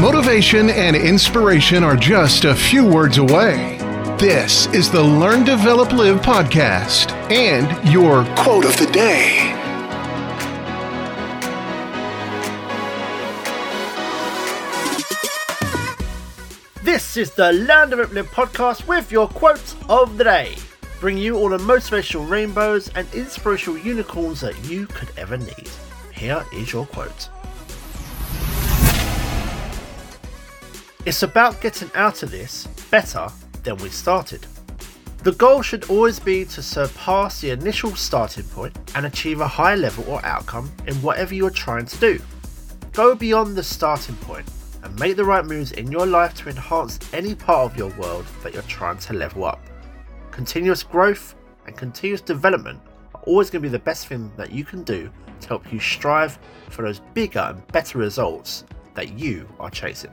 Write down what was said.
Motivation and inspiration are just a few words away. This is the Learn, Develop, Live podcast and your quote of the day. This is the Learn, Develop, Live podcast with your quote of the day. Bring you all the motivational rainbows and inspirational unicorns that you could ever need. Here is your quote. It's about getting out of this better than we started. The goal should always be to surpass the initial starting point and achieve a high level or outcome in whatever you're trying to do. Go beyond the starting point and make the right moves in your life to enhance any part of your world that you're trying to level up. Continuous growth and continuous development are always going to be the best thing that you can do to help you strive for those bigger and better results that you are chasing.